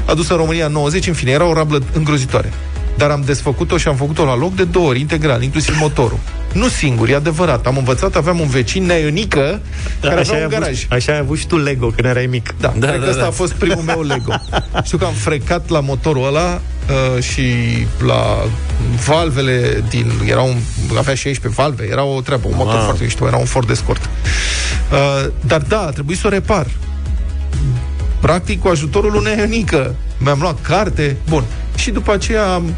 adusă în România în 90, în fine, era o rablă îngrozitoare. Dar am desfăcut-o și am făcut-o la loc de două ori, integral, inclusiv motorul. Nu singur, e adevărat. Am învățat, aveam un vecin neănică care așa, avea ai un avut, garaj. așa ai avut și tu Lego când erai mic. Da, Da, da, cred da, că ăsta da. a fost primul meu Lego. Știu că am frecat la motorul ăla uh, și la valvele din... Era un, avea 16 valve, era o treabă, un motor Wow. foarte mișto, era un Ford Escort. Uh, dar da, a trebuit să o repar. Practic, cu ajutorul unei ănică. Mi-am luat carte, bun. Și după aceea am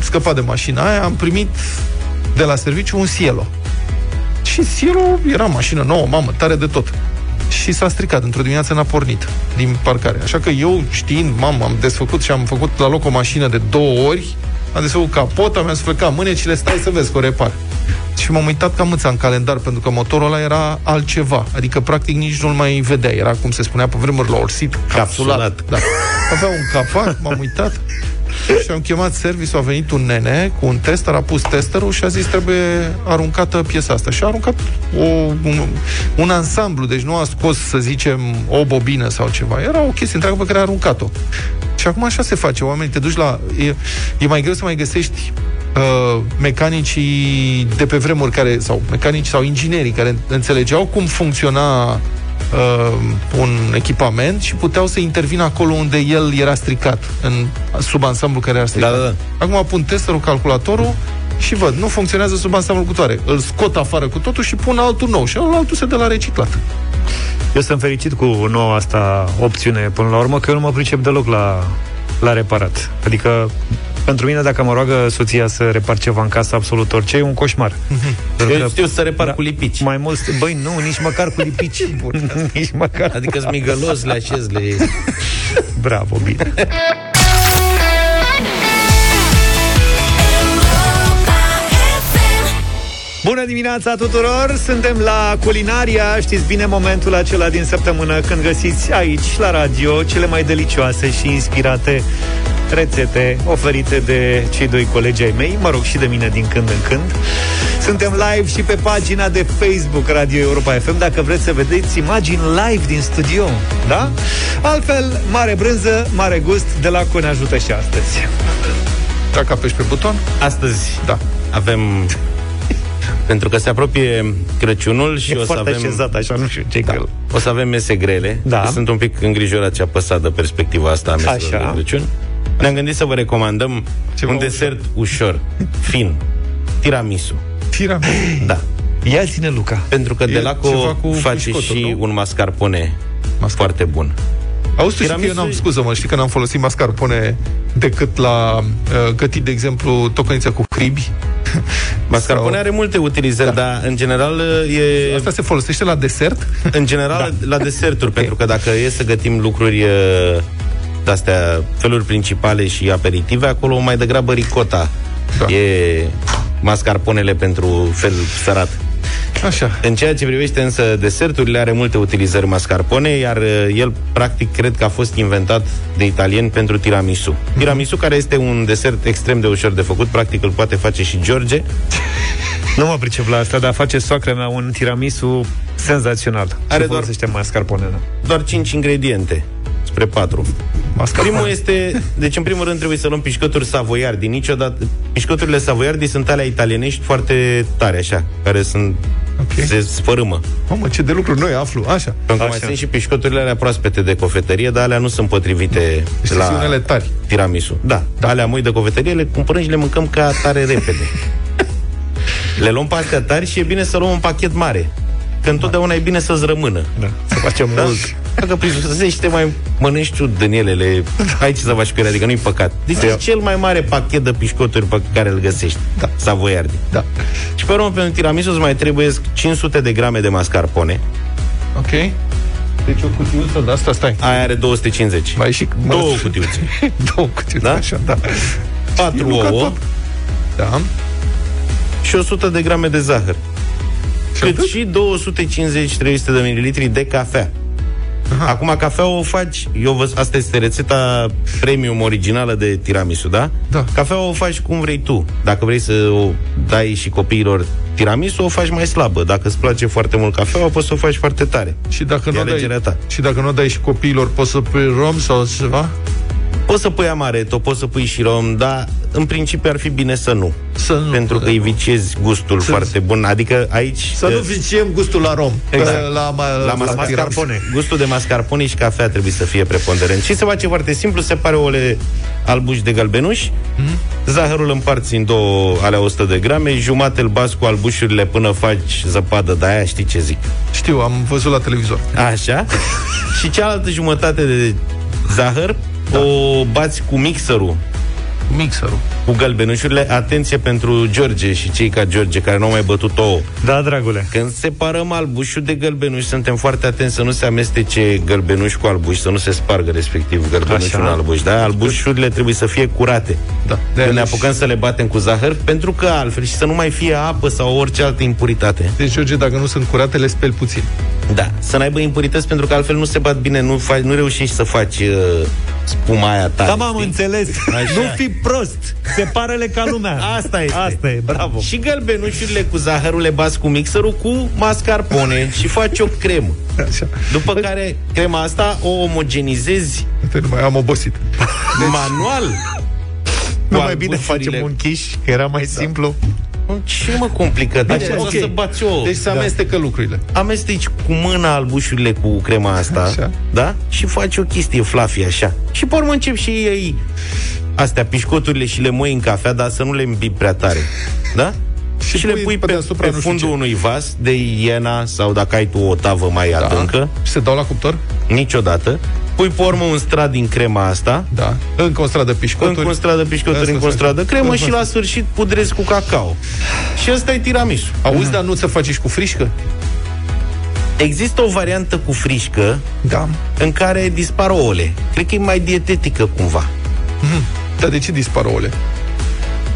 scăpat de mașina aia, am primit de la serviciu un Cielo. Și Cielo era mașină nouă, mamă, tare de tot. Și s-a stricat, într-o dimineață n-a pornit din parcare. Așa că eu, știind, mamă, am desfăcut și am făcut la loc o mașină de două ori, am desfăcut capota, mi-am sfăcat mânecile, stai să vezi că o repar. Și m-am uitat ca mâța în calendar, pentru că motorul ăla era altceva. Adică, practic, nici nu-l mai vedea. Era, cum se spunea pe vremuri, la orsit, capsulat. Capsulat. Da. Avea un capac, m-am uitat și am chemat serviciu, a venit un nene cu un tester, a pus testerul și a zis trebuie aruncată piesa asta. Și a aruncat o, un, un ansamblu, deci nu a scos, să zicem, o bobină sau ceva. Era o chestie întreagă pe care a aruncat-o. Și acum așa se face. Oamenii te duci la... E, e mai greu să mai găsești uh, mecanicii de pe vremuri care, sau mecanici sau inginerii care înțelegeau cum funcționa uh, un echipament și puteau să intervină acolo unde el era stricat, în sub ansamblu care era stricat. Da, da, da. Acum pun testerul, calculatorul și văd, nu funcționează sub ansamblu cu toare. Îl scot afară cu totul și pun altul nou și altul se dă la reciclat. Eu sunt fericit cu noua asta opțiune până la urmă, că eu nu mă pricep deloc la, la reparat. Adică pentru mine, dacă mă roagă soția să repar ceva în casă, absolut orice, e un coșmar. Pentru Eu că- știu să repar Da. cu lipici. Mai mult, băi, nu, nici măcar cu lipici. nici măcar. Adică smigălos, le așez, le... Bravo, bine. Bună dimineața tuturor! Suntem la Culinaria. Știți bine momentul acela din săptămână când găsiți aici, la radio, cele mai delicioase și inspirate rețete oferite de cei doi colegi ai mei, mă rog, și de mine din când în când. Suntem live și pe pagina de Facebook Radio Europa FM, dacă vreți să vedeți imagini live din studio, da? Altfel, mare brânză, mare gust, de la ne ajută și astăzi. Dacă apeși pe buton, Astăzi da. avem... Pentru că se apropie Crăciunul și E o să foarte avem... așezat, așa, nu știu ce da. O să avem mese grele. Da. Sunt un pic îngrijorat și apăsat de perspectiva asta a meselor Așa. de Crăciun. Ne-am gândit să vă recomandăm Ceva un desert ușor, fin, tiramisu. Tira Da. Ia ține Luca. Pentru că E Delaco ceva cu face biscotul, și nu? un mascarpone foarte bun. Auzi tu și că eu Tiramisu n-am, e- scuză mă, știi că n-am folosit mascarpone decât la uh, gătit, de exemplu, tocăniță cu cribi. Mascarpone Sau- are multe utilizări, Da. dar în general e Asta se folosește la desert? în general da. la deserturi, pentru că dacă e să gătim lucruri uh, de-astea, feluri principale și aperitive, acolo mai degrabă ricota. Da. E mascarponele pentru fel sărat. Așa. În ceea ce privește însă deserturile, are multe utilizări mascarpone, iar uh, el, practic, cred că a fost inventat de italieni pentru tiramisu. Tiramisu, care este un desert extrem de ușor de făcut, practic îl poate face și George. Nu mă pricep la asta, dar face soacra mea un tiramisu senzațional. Are Și doar- folosește mascarpone. da. Doar 5 ingrediente spre 4. Mascarpone. Primul este, deci în primul rând trebuie să luăm pișcături savoiardi. Niciodată, pișcăturile savoiardi sunt alea italienești foarte tare așa, care sunt, Ok. se sfărâmă. Mamă, ce de lucruri noi aflu. Așa. Pentru că Așa. mai sunt și pișcăturile alea proaspete de cofetărie, dar alea nu sunt potrivite Deci la sunt unele tari. tiramisu. Da, da. alea moi de cofetărie le cumpărăm și le mâncăm ca tare repede. le luăm pe astea tari și e bine să luăm un pachet mare. Că întotdeauna e bine să-ți rămână. Da. Să facem Da? mult. Dacă prisosește mai mănânci tu din elele, ai ce să faci cu ele, adică nu-i păcat. Deci e cel mai mare pachet de pișcoturi pe care îl găsești. Da. Savoiardi. Da. Și pe urmă, pentru tiramisu îți mai trebuie 500 de grame de mascarpone. Ok. Deci o cutiuță de asta, stai. Aia are 250. Mai și... mă- Două cutiuțe. Două cutiuțe, Da? așa, da. 4 Luca ouă tot. Da. și 100 de grame de zahăr. Și Cât atât? și 250-300 de mililitri de cafea. Aha. Acum cafea o faci, eu vă, asta este rețeta premium originală de tiramisu, da? Da. Cafea o faci cum vrei tu. Dacă vrei să o dai și copiilor tiramisu, o faci mai slabă. Dacă îți place foarte mult cafeaua, poți să o faci foarte tare. Și dacă, E nu o alegerea dai, ta. și dacă nu o dai și copiilor, poți să pui rom sau ceva? Poți să pui amaretto, poți să pui și rom, dar în principiu ar fi bine să nu. Să nu. pentru că îi viciezi gustul Să- foarte bun. Adică aici... Să nu uh, viciem gustul la rom. Exact. La, ma, la tiramisu. mascarpone. Gustul de mascarpone și cafea trebuie să fie preponderent. Și se face foarte simplu, se pare ole albuși de galbenuș, Mhm. zahărul împarți în două alea 100 de grame, jumate îl bați cu albușurile până faci zăpadă de aia, știi ce zic. Știu, am văzut la televizor. Așa. și cealaltă jumătate de zahăr o bați cu mixerul Mixerul. cu gălbenușurile. Atenție pentru George și cei ca George care nu au mai bătut ouă. Da, dragule. Când separăm albușul de gălbenuș, suntem foarte atenți să nu se amestece gălbenuș cu albuș, să nu se spargă respectiv gălbenușul Așa. în albuș. Da? Albușurile trebuie să fie curate. Da. Când ne apucăm să le batem cu zahăr, pentru că altfel și să nu mai fie apă sau orice altă impuritate. Deci, George, dacă nu sunt curate, le speli puțin. Da, să n-aibă impurități pentru că altfel nu se bat bine, nu, faci, nu reușești să faci uh, spuma aia tare. Da, m-am știi? înțeles. Așa. Nu fi prost. Separă-le ca lumea. Asta este. Asta e, bravo. Și gălbenușurile cu zahărul le bați cu mixerul cu mascarpone și faci o cremă. Așa. După care crema asta o omogenizezi Uite, nu mai am obosit. manual. Nu cu mai bine albușurile. facem un chiș, că era mai simplu. Ce mă complică? Deci Bine, o ok. să bați ouă. Deci se amestecă lucrurile. amesteci cu mâna albușurile cu crema asta, Așa. da? Și faci o chestie fluffy așa. Și pe urmă încep și ei astea, pișcoturile și le moi în cafea, dar să nu le îmbibi prea tare. Da? Și Și, le pui pui pe pe, deasupra pe nu știu fundul ce. unui vas de iena sau dacă ai tu o tavă mai adâncă, Și se dau la cuptor? niciodată. Pui pe urmă un strat din crema asta, Da. Încă o stradă pișcoturi. încă un strat de pișcoturi, Asta încă un se- strat de cremă Asta și la sfârșit pudrezi cu cacao. Și ăsta e tiramisu. Auzi, dar nu se face și cu frișcă? Există o variantă cu frișcă Da. în care dispar ouăle. Cred că e mai dietetică cumva. Dar de ce dispar ouăle?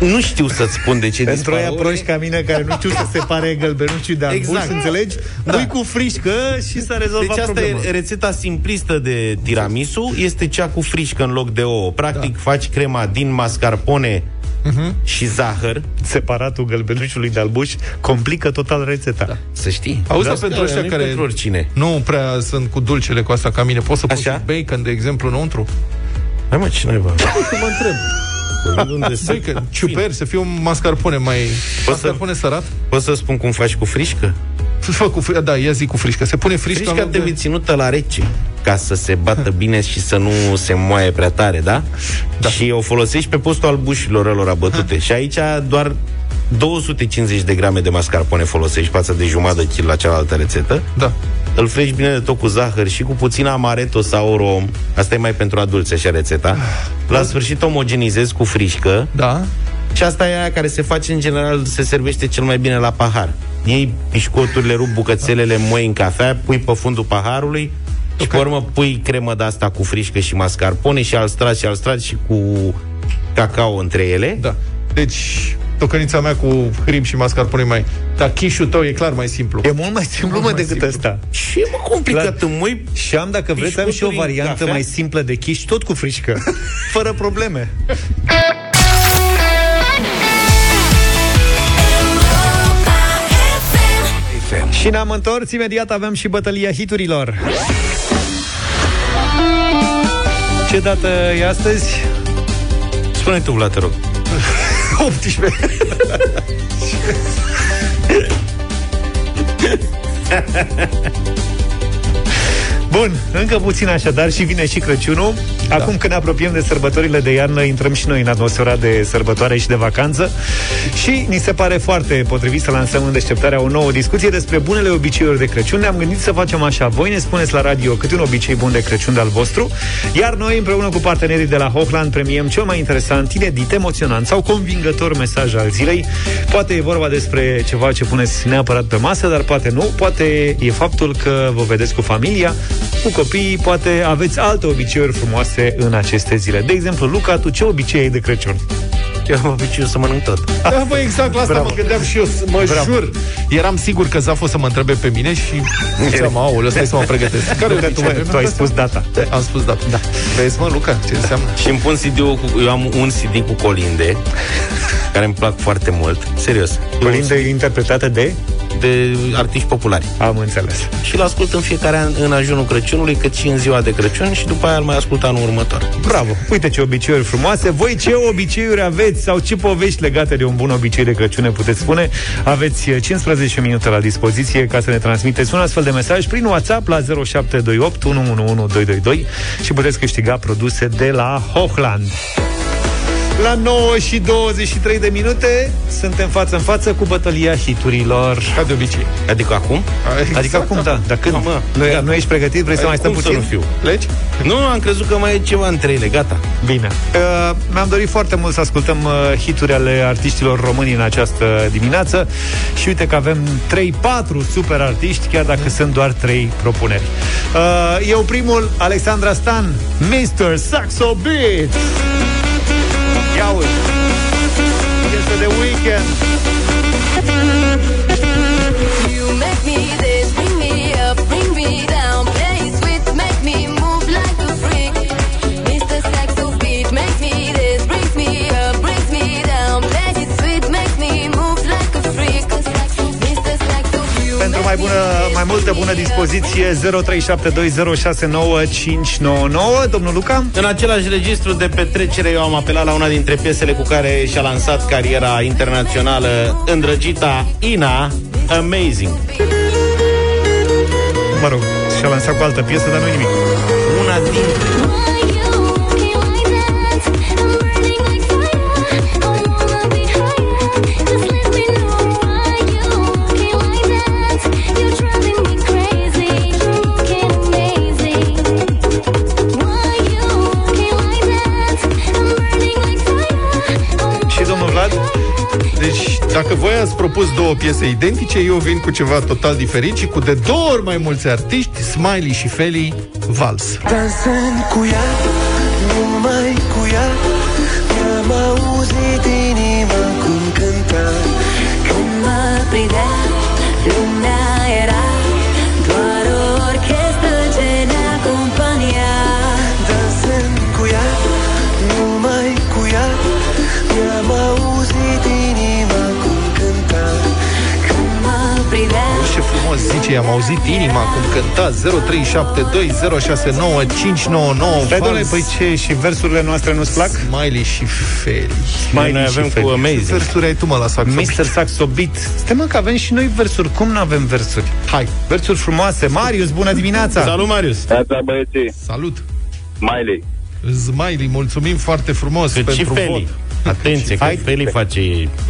Nu știu să-ți spun de ce Pentru dispar aia ouăle. proști ca mine care nu știu să separe gălbenușii de albuș, Exact. înțelegi? Da. Pui cu frișcă și s-a rezolvat Deci asta problema. e rețeta simplistă de tiramisu, este cea cu frișcă în loc de ouă. Practic da. faci crema din mascarpone și zahăr, Separatul gălbenușului de albuș complică total rețeta. Da. să știi. Auzi, Da, dar pentru da, ăștia nu-i care- pentru oricine. Nu prea sunt cu dulcele cu asta ca mine. Poți să pun și Așa? bacon, de exemplu, înăuntru? Hai mă, ce naiba? Să mă întreb. Unde să... Bacon, ciuper, să fie un mascarpone mai... Mascarpone sărat? Poți să spun cum faci cu frișcă? Fă cu frișcă, da, ia zi cu frișcă. Se pune frișcă în Frișca loc trebuie de... ținută la rece ca să se bată bine și să nu se moaie prea tare, da? da. Și o folosești pe postul albușilor lor abătute. Și aici doar 250 de grame de mascarpone folosești față de jumătate de kil la cealaltă rețetă. Da. Îl frești bine de tot cu zahăr și cu puțin amaretto sau rom. Asta e mai pentru adulți, așa rețeta. La sfârșit omogenizezi cu frișcă Da. și asta e aia care se face în general, se servește cel mai bine la pahar. Iei pișcoturile, rup bucățelele, moi în cafea, pui pe fundul paharului și pe urmă pui cremă de asta cu frișcă și mascarpone și al strat și al strat și cu cacao între ele. Da. Deci, tocănița mea cu hrib și mascarpone mai... Dar chișul tău e clar mai simplu. E mult mai simplu, Mult mă, mai decât simplu. ăsta. Și e mă complicat, La- în moi Și am, dacă vreți, am și o Pișcoturi în variantă cafea? mai simplă de chiș, tot cu frișcă. Fără probleme. Europa Și ne-am întors, imediat avem și bătălia hiturilor. Ce dată e astăzi? Spune tu, Vlad, te rog. 18. Bun, încă puțin așadar și vine și Crăciunul. Da. Acum când ne apropiem de sărbătorile de iarnă, intrăm și noi în atmosfera de sărbătoare și de vacanță și ni se pare foarte potrivit să lansăm în deșteptarea o nouă discuție despre bunele obiceiuri de Crăciun. Ne-am gândit să facem așa. Voi ne spuneți la radio cât un obicei bun de Crăciun de-al vostru, iar noi împreună cu partenerii de la Hochland premiem cel mai interesant, inedit, emoționant sau convingător mesaj al zilei. Poate e vorba despre ceva ce puneți neapărat pe masă, dar poate nu. Poate e faptul că vă vedeți cu familia, cu copiii, poate aveți alte obiceiuri frumoase în aceste zile. De exemplu, Luca, tu ce obicei ai de Crăciun? Eu am obiceiul să mănânc tot. Da, bă, exact la asta Bravo. mă gândeam și eu, mă Bravo. jur. Eram sigur că Zaf o să mă întrebe pe mine și ziceam, aoleu, stai să mă pregătesc. Care Luca, tu, obicei? tu ai spus data. Am spus da. da. Vezi, mă, Luca, ce înseamnă? Și îmi pun CD-ul cu... Eu am un CD cu colinde care îmi plac foarte mult. Serios. Colinde interpretate de? de artiști populari. Am înțeles. Și îl ascult în fiecare an în ajunul Crăciunului, cât și în ziua de Crăciun și după aia îl mai ascult anul următor. Bravo! Uite ce obiceiuri frumoase. Voi ce obiceiuri aveți sau ce povești legate de un bun obicei de Crăciun ne puteți spune? Aveți 15 minute la dispoziție ca să ne transmiteți un astfel de mesaj prin WhatsApp la 0728 111222 și puteți câștiga produse de la Hochland. La 9 și 23 de minute suntem față în față cu bătălia hiturilor. Ca de obicei. Adică acum? Exact. Adică acum, da. Dar când? Mă. Nu, nu ești pregătit? Vrei să mai stăm Cum să puțin? nu fiu? Legi? Nu, am crezut că mai e ceva între ele, gata. Bine. Uh, mi-am dorit foarte mult să ascultăm uh, hituri ale artiștilor români în această dimineață și uite că avem 3-4 super artiști, chiar dacă sunt doar 3 propuneri. Uh, eu primul, Alexandra Stan, Mr. Saxo Beat. Ia uite. Este de weekend. Mai bună, mai multă bună dispoziție 0372069599 Domnul Luca? În același registru de petrecere, eu am apelat la una dintre piesele cu care și-a lansat cariera internațională îndrăgita Ina, Amazing. Mă rog, și-a lansat cu altă piesă, dar nu nimic Una dintre... dacă voi ați propus două piese identice, eu vin cu ceva total diferit și cu de două ori mai mulți artiști, Smiley și Feli, Vals. Dansând cu ea, numai cu zice, am auzit inima cum cânta 0372069599 Stai, domnule, păi ce, și versurile noastre nu-ți plac? Smiley și Feli. Mai noi și avem Feli. cu Ce Amazing. versuri ai tu, mă, la saxo? Mr. Saxo Beat Stai mă că avem și noi versuri Cum nu avem versuri? Hai, Versuri frumoase Marius, bună dimineața Salut, Marius! Neața băieții, salut! Miley. Smiley, mulțumim foarte frumos Cât și pentru Feli. vot. Atenție, că Hai. Feli face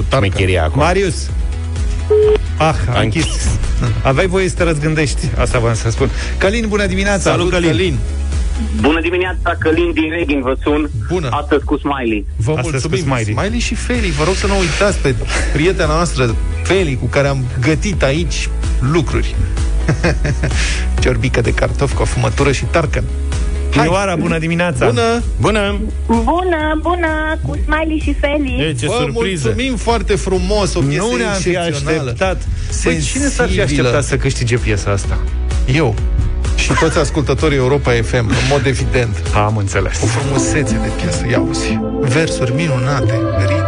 tarcă. mecheria acum. Marius Ah, a A închis Aveai voie să te răzgândești Asta v-am să spun Călin, bună dimineața Salut, Călin. Călin. Bună dimineața, Călin din Reading vă sun. Bună. Astăzi cu Smiley. Vă Astăzi mulțumim. cu Smiley. Smiley și Feli, vă rog să nu uitați pe prietena noastră, Feli, cu care am gătit aici lucruri. Ciorbică de cartofi cu afumătură și tarcan. Hai. Ioara, bună dimineața Bună! Bună! Bună, bună, cu Smiley și Feli. E, ce Vă surpriză! mulțumim foarte frumos, o piesă Nu ne-am fi excepțională. așteptat Păi cine s-ar fi Sensibilă. așteptat să câștige piesa asta? Eu și toți ascultătorii Europa FM, în mod evident. Am înțeles O frumusețe de piesă, ia uzi. Versuri minunate, ritm,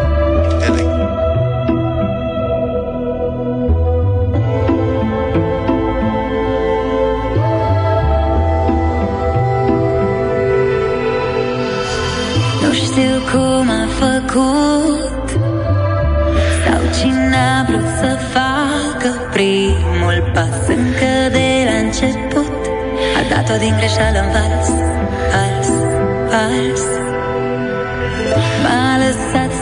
făcut Sau cine a vrut să facă primul pas? Încă de la început A dat-o din greșeală în vals Vals, vals. M-a lăsat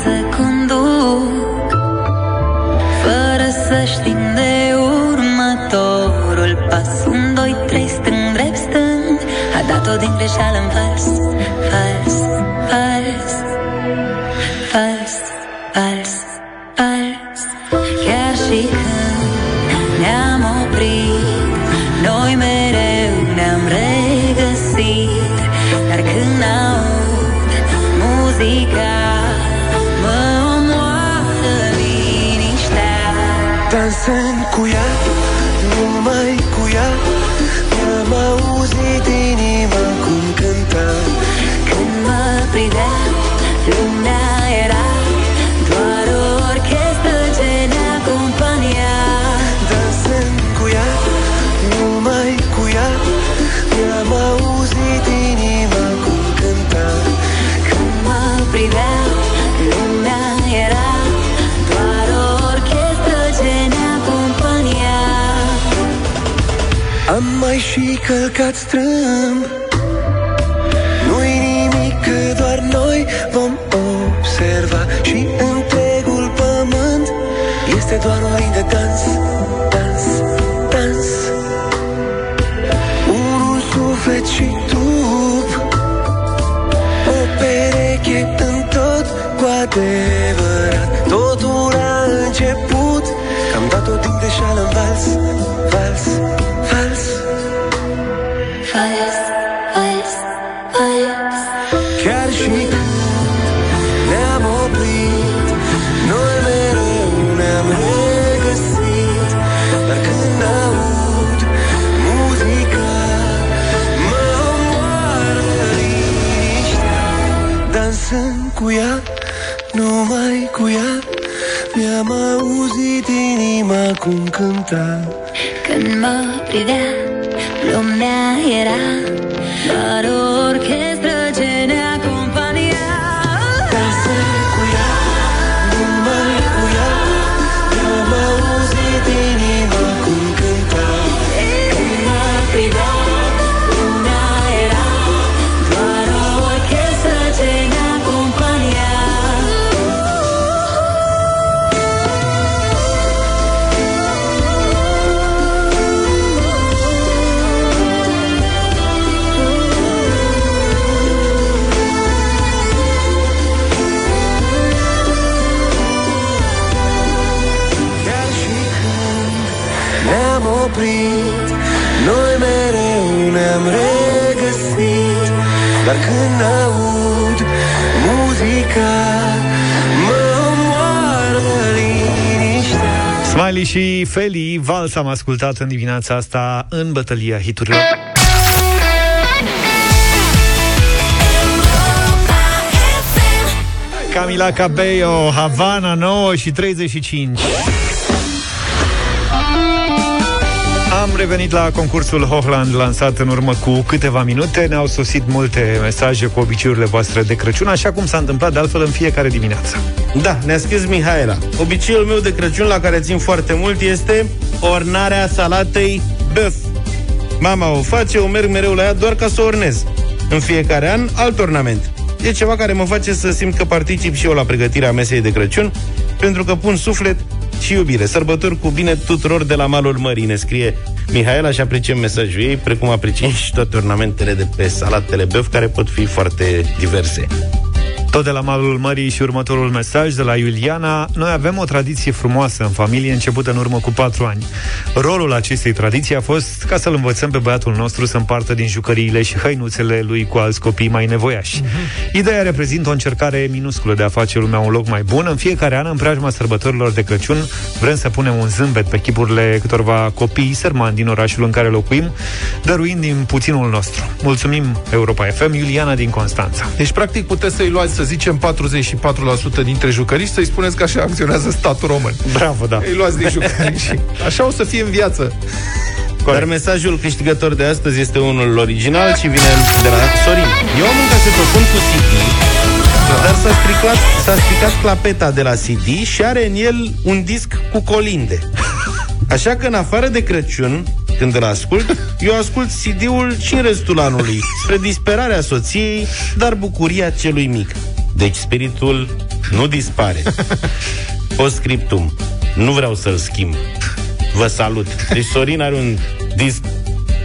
dans Dans, dans Unul suflet și trup. O pereche în tot cu adevărat. Totul a început. Că am dat-o din greșeală în vals Vals, vals Vals, vals, vals cu ea, numai cu ea. Mi-am auzit inima cum cânta. Când mă privea, lumea era Doar o orchestră Smiley și Feli, vals am ascultat în dimineața asta în bătălia hiturilor. Camila Cabello, Havana 9 și 35. Am revenit la concursul Hochland lansat în urmă cu câteva minute. Ne-au sosit multe mesaje cu obiceiurile voastre de Crăciun, așa cum s-a întâmplat de altfel în fiecare dimineață. Da, ne-a scris Mihaela. Obiceiul meu de Crăciun la care țin foarte mult este ornarea salatei băf. Mama o face, eu merg mereu la ea doar ca să o ornez. În fiecare an, alt ornament. E ceva care mă face să simt că particip și eu la pregătirea mesei de Crăciun, pentru că pun suflet și iubire. Sărbători cu bine tuturor de la malul mării, ne scrie Mihaela și apreciem mesajul ei, precum apreciem și toate ornamentele de pe salatele băf, care pot fi foarte diverse. Tot de la malul mării și următorul mesaj de la Iuliana. Noi avem o tradiție frumoasă în familie începută în urmă cu patru ani. Rolul acestei tradiții a fost ca să-l învățăm pe băiatul nostru să împartă din jucăriile și hăinuțele lui cu alți copii mai nevoiași. Ideea reprezintă o încercare minusculă de a face lumea un loc mai bun. În fiecare an, în preajma sărbătorilor de Crăciun, vrem să punem un zâmbet pe chipurile câtorva copii sărmani din orașul în care locuim, dăruind din puținul nostru. Mulțumim Europa FM, Iuliana din Constanța. Deci, practic, puteți să-i luați, să zicem, 44% dintre jucăriți și să-i spuneți că așa acționează statul român. Bravo, da. Îi luați din jucăriți și așa o să fie în viață. Dar mesajul câștigător de astăzi este unul original și vine de la Sorin. Eu am un casetofon cu CD Dar s-a stricat, s-a stricat clapeta de la CD și are în el un disc cu colinde. Așa că în afară de Crăciun, când îl ascult, eu ascult CD-ul și în restul anului, spre disperarea soției, dar bucuria celui mic. Deci spiritul nu dispare. Postscriptum. Nu vreau să-l schimb. Vă salut. Deci Sorin are un disc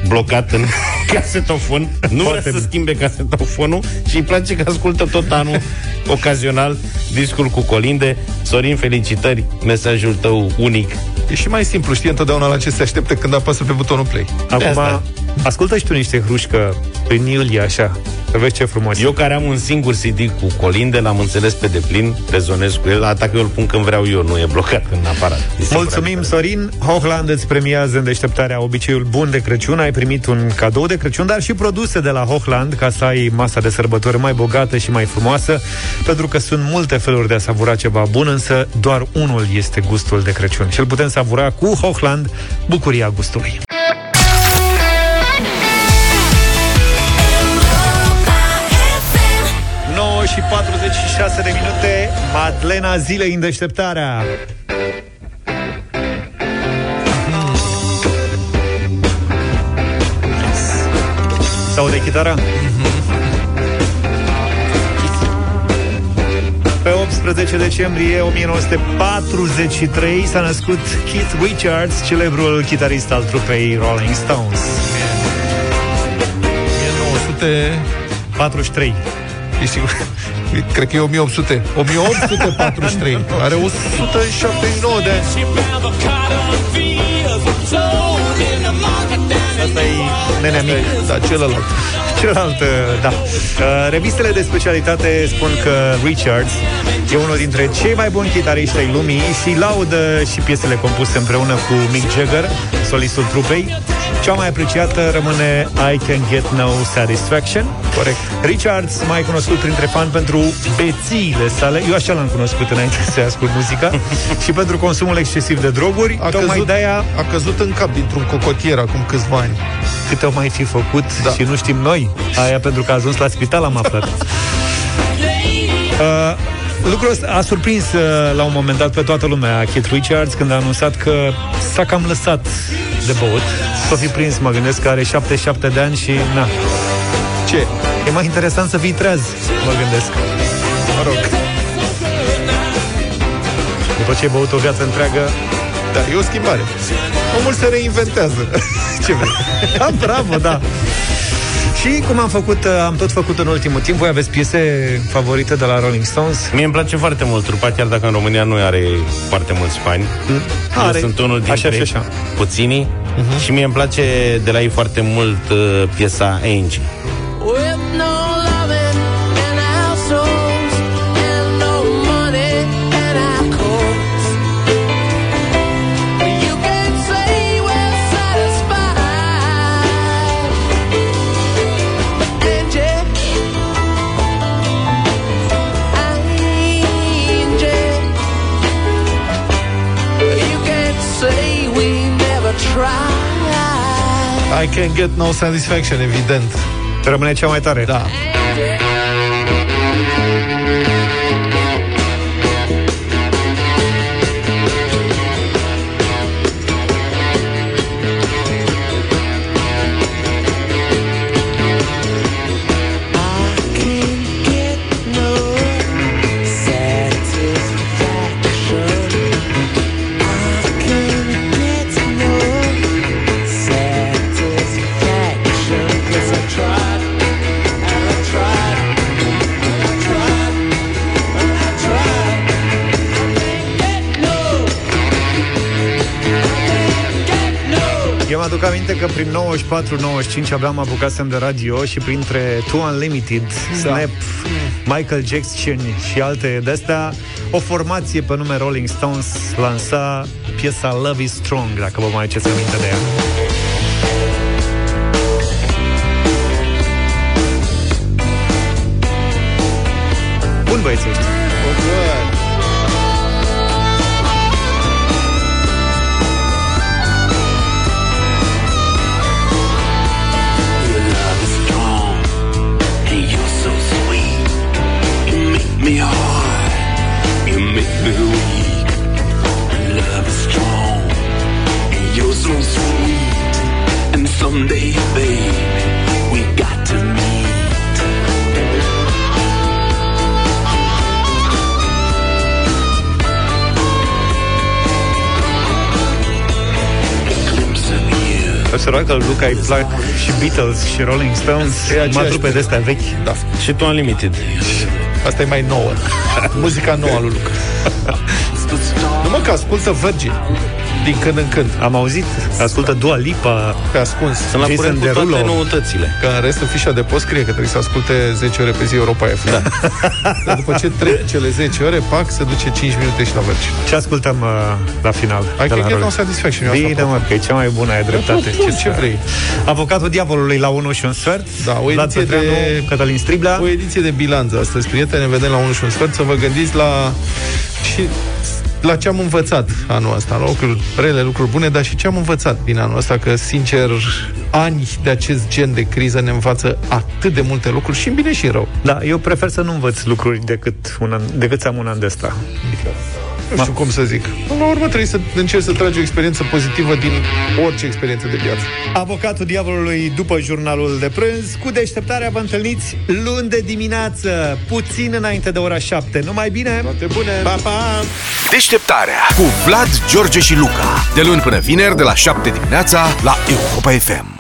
blocat în casetofon, nu vrea să schimbe casetofonul și îi place că ascultă tot anul, ocazional, discul cu colinde. Sorin, felicitări, mesajul tău unic. E și mai simplu, știi întotdeauna la ce se aștepte când apasă pe butonul play. Acum, ascultă și tu niște hrușcă în iulie, așa. Să vezi ce frumos. Eu care am un singur CD cu colinde, l-am înțeles pe deplin, rezonez cu el, atac eu îl pun când vreau eu, nu e blocat în aparat. E singur Mulțumim, Sorin. Hochland îți premiază în deșteptarea obiceiul bun de Crăciun. Ai primit un cadou de Crăciun, dar și produse de la Hochland ca să ai masa de sărbători mai bogată și mai frumoasă, pentru că sunt multe feluri de a savura ceva bun, însă doar unul este gustul de Crăciun. Și îl putem savura cu Hochland, bucuria gustului. Și 46 de minute Madlena zilei în deșteptarea Sau de chitara? Pe 18 decembrie 1943 s-a născut Keith Richards, celebrul chitarist al trupei Rolling Stones. 1943. E sigur? Cred că e 1800. 1843. Are 179 de ani. Asta e nenea mic. Da, celălalt. Celălalt, da. Uh, Revistele de specialitate spun că Richards e unul dintre cei mai buni chitariști ai lumii și laudă și piesele compuse împreună cu Mick Jagger, solistul trupei. Cea mai apreciată rămâne I Can Get No Satisfaction. Corect. Richards, mai cunoscut printre fani pentru bețiile sale, eu așa l-am cunoscut înainte să ascult muzica, și pentru consumul excesiv de droguri. A Tocmai căzut, de-aia a căzut în cap dintr-un cocotier acum câțiva ani. câte o mai fi făcut da. și nu știm noi. Aia pentru că a ajuns la spital am aflat. Uh, lucrul ăsta a surprins uh, la un moment dat pe toată lumea Keith Richards când a anunțat că s-a cam lăsat de băut. S-o fi prins, mă gândesc că are 77 de ani și na. Ce? E mai interesant să fii treaz, mă gândesc. Mă rog. După ce ai băut o viață întreagă, Da, e o schimbare. Omul se reinventează. Ce vrei? Da, bravo, da. Și cum am făcut, uh, am tot făcut în ultimul timp, voi aveți piese favorite de la Rolling Stones? Mie îmi place foarte mult trupa, chiar dacă în România nu are foarte mulți fani. Eu Are. sunt unul dintre Așa și așa. puținii și mie îmi place de la ei foarte mult uh, piesa Angel. With no I can get no satisfaction, evident. Rămâne cea mai tare. Da. Eu mă aduc aminte că prin 94-95 abia am apucasem de radio și printre Two Unlimited, Snap, Michael Jackson și alte de-astea, o formație pe nume Rolling Stones lansa piesa Love is Strong, dacă vă mai aduceți aminte de ea. Bun băieții Observat că lui Luca îi plac și Beatles și Rolling Stones, E aceeași numai trupe de astea vechi. Da. Și tu Unlimited. Asta e mai nouă. Muzica nouă a lui Luca. Nu mă, că ascultă Virgin din când în când. Am auzit, ascultă Dua Lipa, Pe ascuns. Sunt la Jason curent cu Derulo. toate noutățile. Că în rest, în fișa de post scrie că trebuie să asculte 10 ore pe zi Europa FM. Da. Dar după ce trec cele 10 ore, pac, se duce 5 minute și la Virgin. ce ascultăm uh, la final? Hai de că la e Rolling no satisfaction. eu asta Bine, propun. mă, că e cea mai bună, ai dreptate. propun, ce să- vrei? Avocatul diavolului la 1 și un sfert. Da, o Vlad ediție Petreanu, de- Cătălin Striblea. O ediție de bilanț astăzi, prieteni, ne vedem la 1 și un sfert, să vă gândiți la și la ce am învățat anul ăsta, la lucruri rele, lucruri bune, dar și ce am învățat din anul ăsta, că, sincer, ani de acest gen de criză ne învață atât de multe lucruri și în bine și în rău. Da, eu prefer să nu învăț lucruri decât, un an, decât să am un an de ăsta. Nu știu cum să zic. Până la urmă trebuie să încerci să tragi o experiență pozitivă din orice experiență de viață. Avocatul diavolului după jurnalul de prânz. Cu deșteptarea vă întâlniți luni de dimineață, puțin înainte de ora 7. Numai bine! Toate bune! Pa, pa! Deșteptarea cu Vlad, George și Luca. De luni până vineri, de la 7 dimineața, la Europa FM.